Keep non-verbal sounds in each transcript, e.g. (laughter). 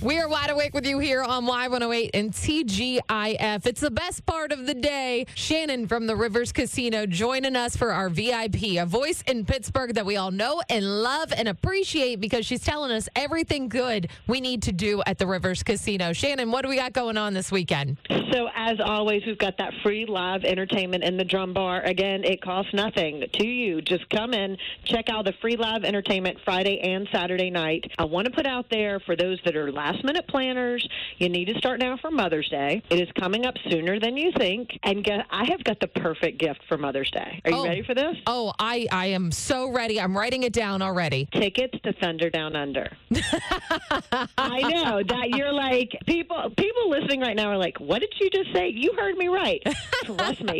We are wide awake with you here on Y108 and TGIF. It's the best part of the day. Shannon from the Rivers Casino joining us for our VIP, a voice in Pittsburgh that we all know and love and appreciate because she's telling us everything good we need to do at the Rivers Casino. Shannon, what do we got going on this weekend? So, as always, we've got that free live entertainment in the drum bar. Again, it costs nothing to you. Just come in, check out the free live entertainment Friday and Saturday night. I want to put out there for those that are last minute planners, you need to start now for Mother's Day. It is coming up sooner than you think. And get, I have got the perfect gift for Mother's Day. Are you Oh. ready for this? Oh, I, I am so ready. I'm writing it down already. Tickets to Thunder Down Under. I know that you're like people. People listening right now are like, "What did you just say?" You heard me right. Trust me.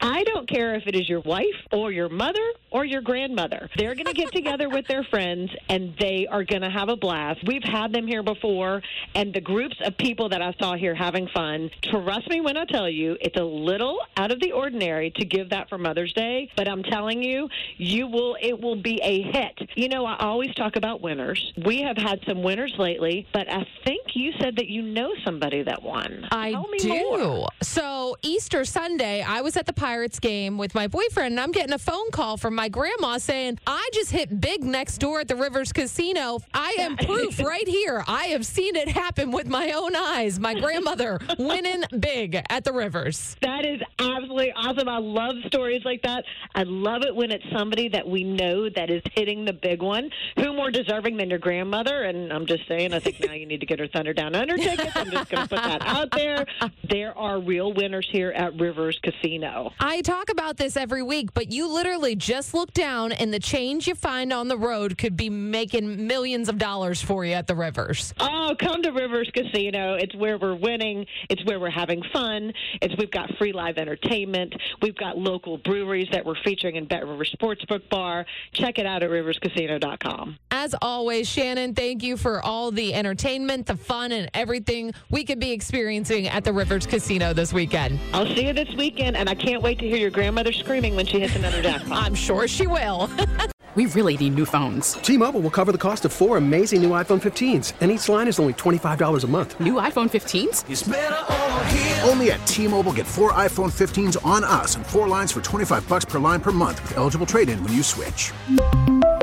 I don't care if it is your wife or your mother or your grandmother. They're going to get together with their friends and they are going to have a blast. We've had them here before, and the groups of people that I saw here having fun. Trust me when I tell you, it's a little out of the ordinary to give that for Mother's Day, but I'm telling you, you will. It will be a hit. You know, I always talk about winners. We have had some winners lately, but I think you said that you know somebody that won. I Tell me do. more. So Easter Sunday, I was at the Pirates game with my boyfriend, and I'm getting a phone call from my grandma saying, "I just hit big next door at the Rivers Casino. I am (laughs) proof right here. I have seen it happen with my own eyes. My grandmother (laughs) winning big at the Rivers." That is absolutely awesome. I love stories like that. I love it when it's somebody that we know that is hitting the big one. Who more deserving than your grandmother? And I'm just saying, I think now you need to get her Thunder Down Under tickets. I'm just going to put that out there. There are real winners here at Rivers Casino. I talk about this every week, but you literally just look down, and the change you find on the road could be making millions of dollars for you at the Rivers. Oh, come to Rivers Casino. It's where we're winning. It's where we're having fun. It's we've got free live entertainment. We've got local breweries that we're featuring in BetRivers Sportsbook Bar. Check it out at riverscasino.com. As always, Shannon, thank you for all the entertainment, the fun, and everything we could be experiencing at the Rivers Casino this weekend. I'll see you this weekend, and I can't wait to hear your grandmother screaming when she hits another jackpot. (laughs) I'm sure she will. (laughs) We really need new phones. T-Mobile will cover the cost of four amazing new iPhone 15s, and each line is only $25 a month. New iPhone 15s? Only at T-Mobile get four iPhone 15s on us and four lines for 25 bucks per line per month with eligible trade-in when you switch.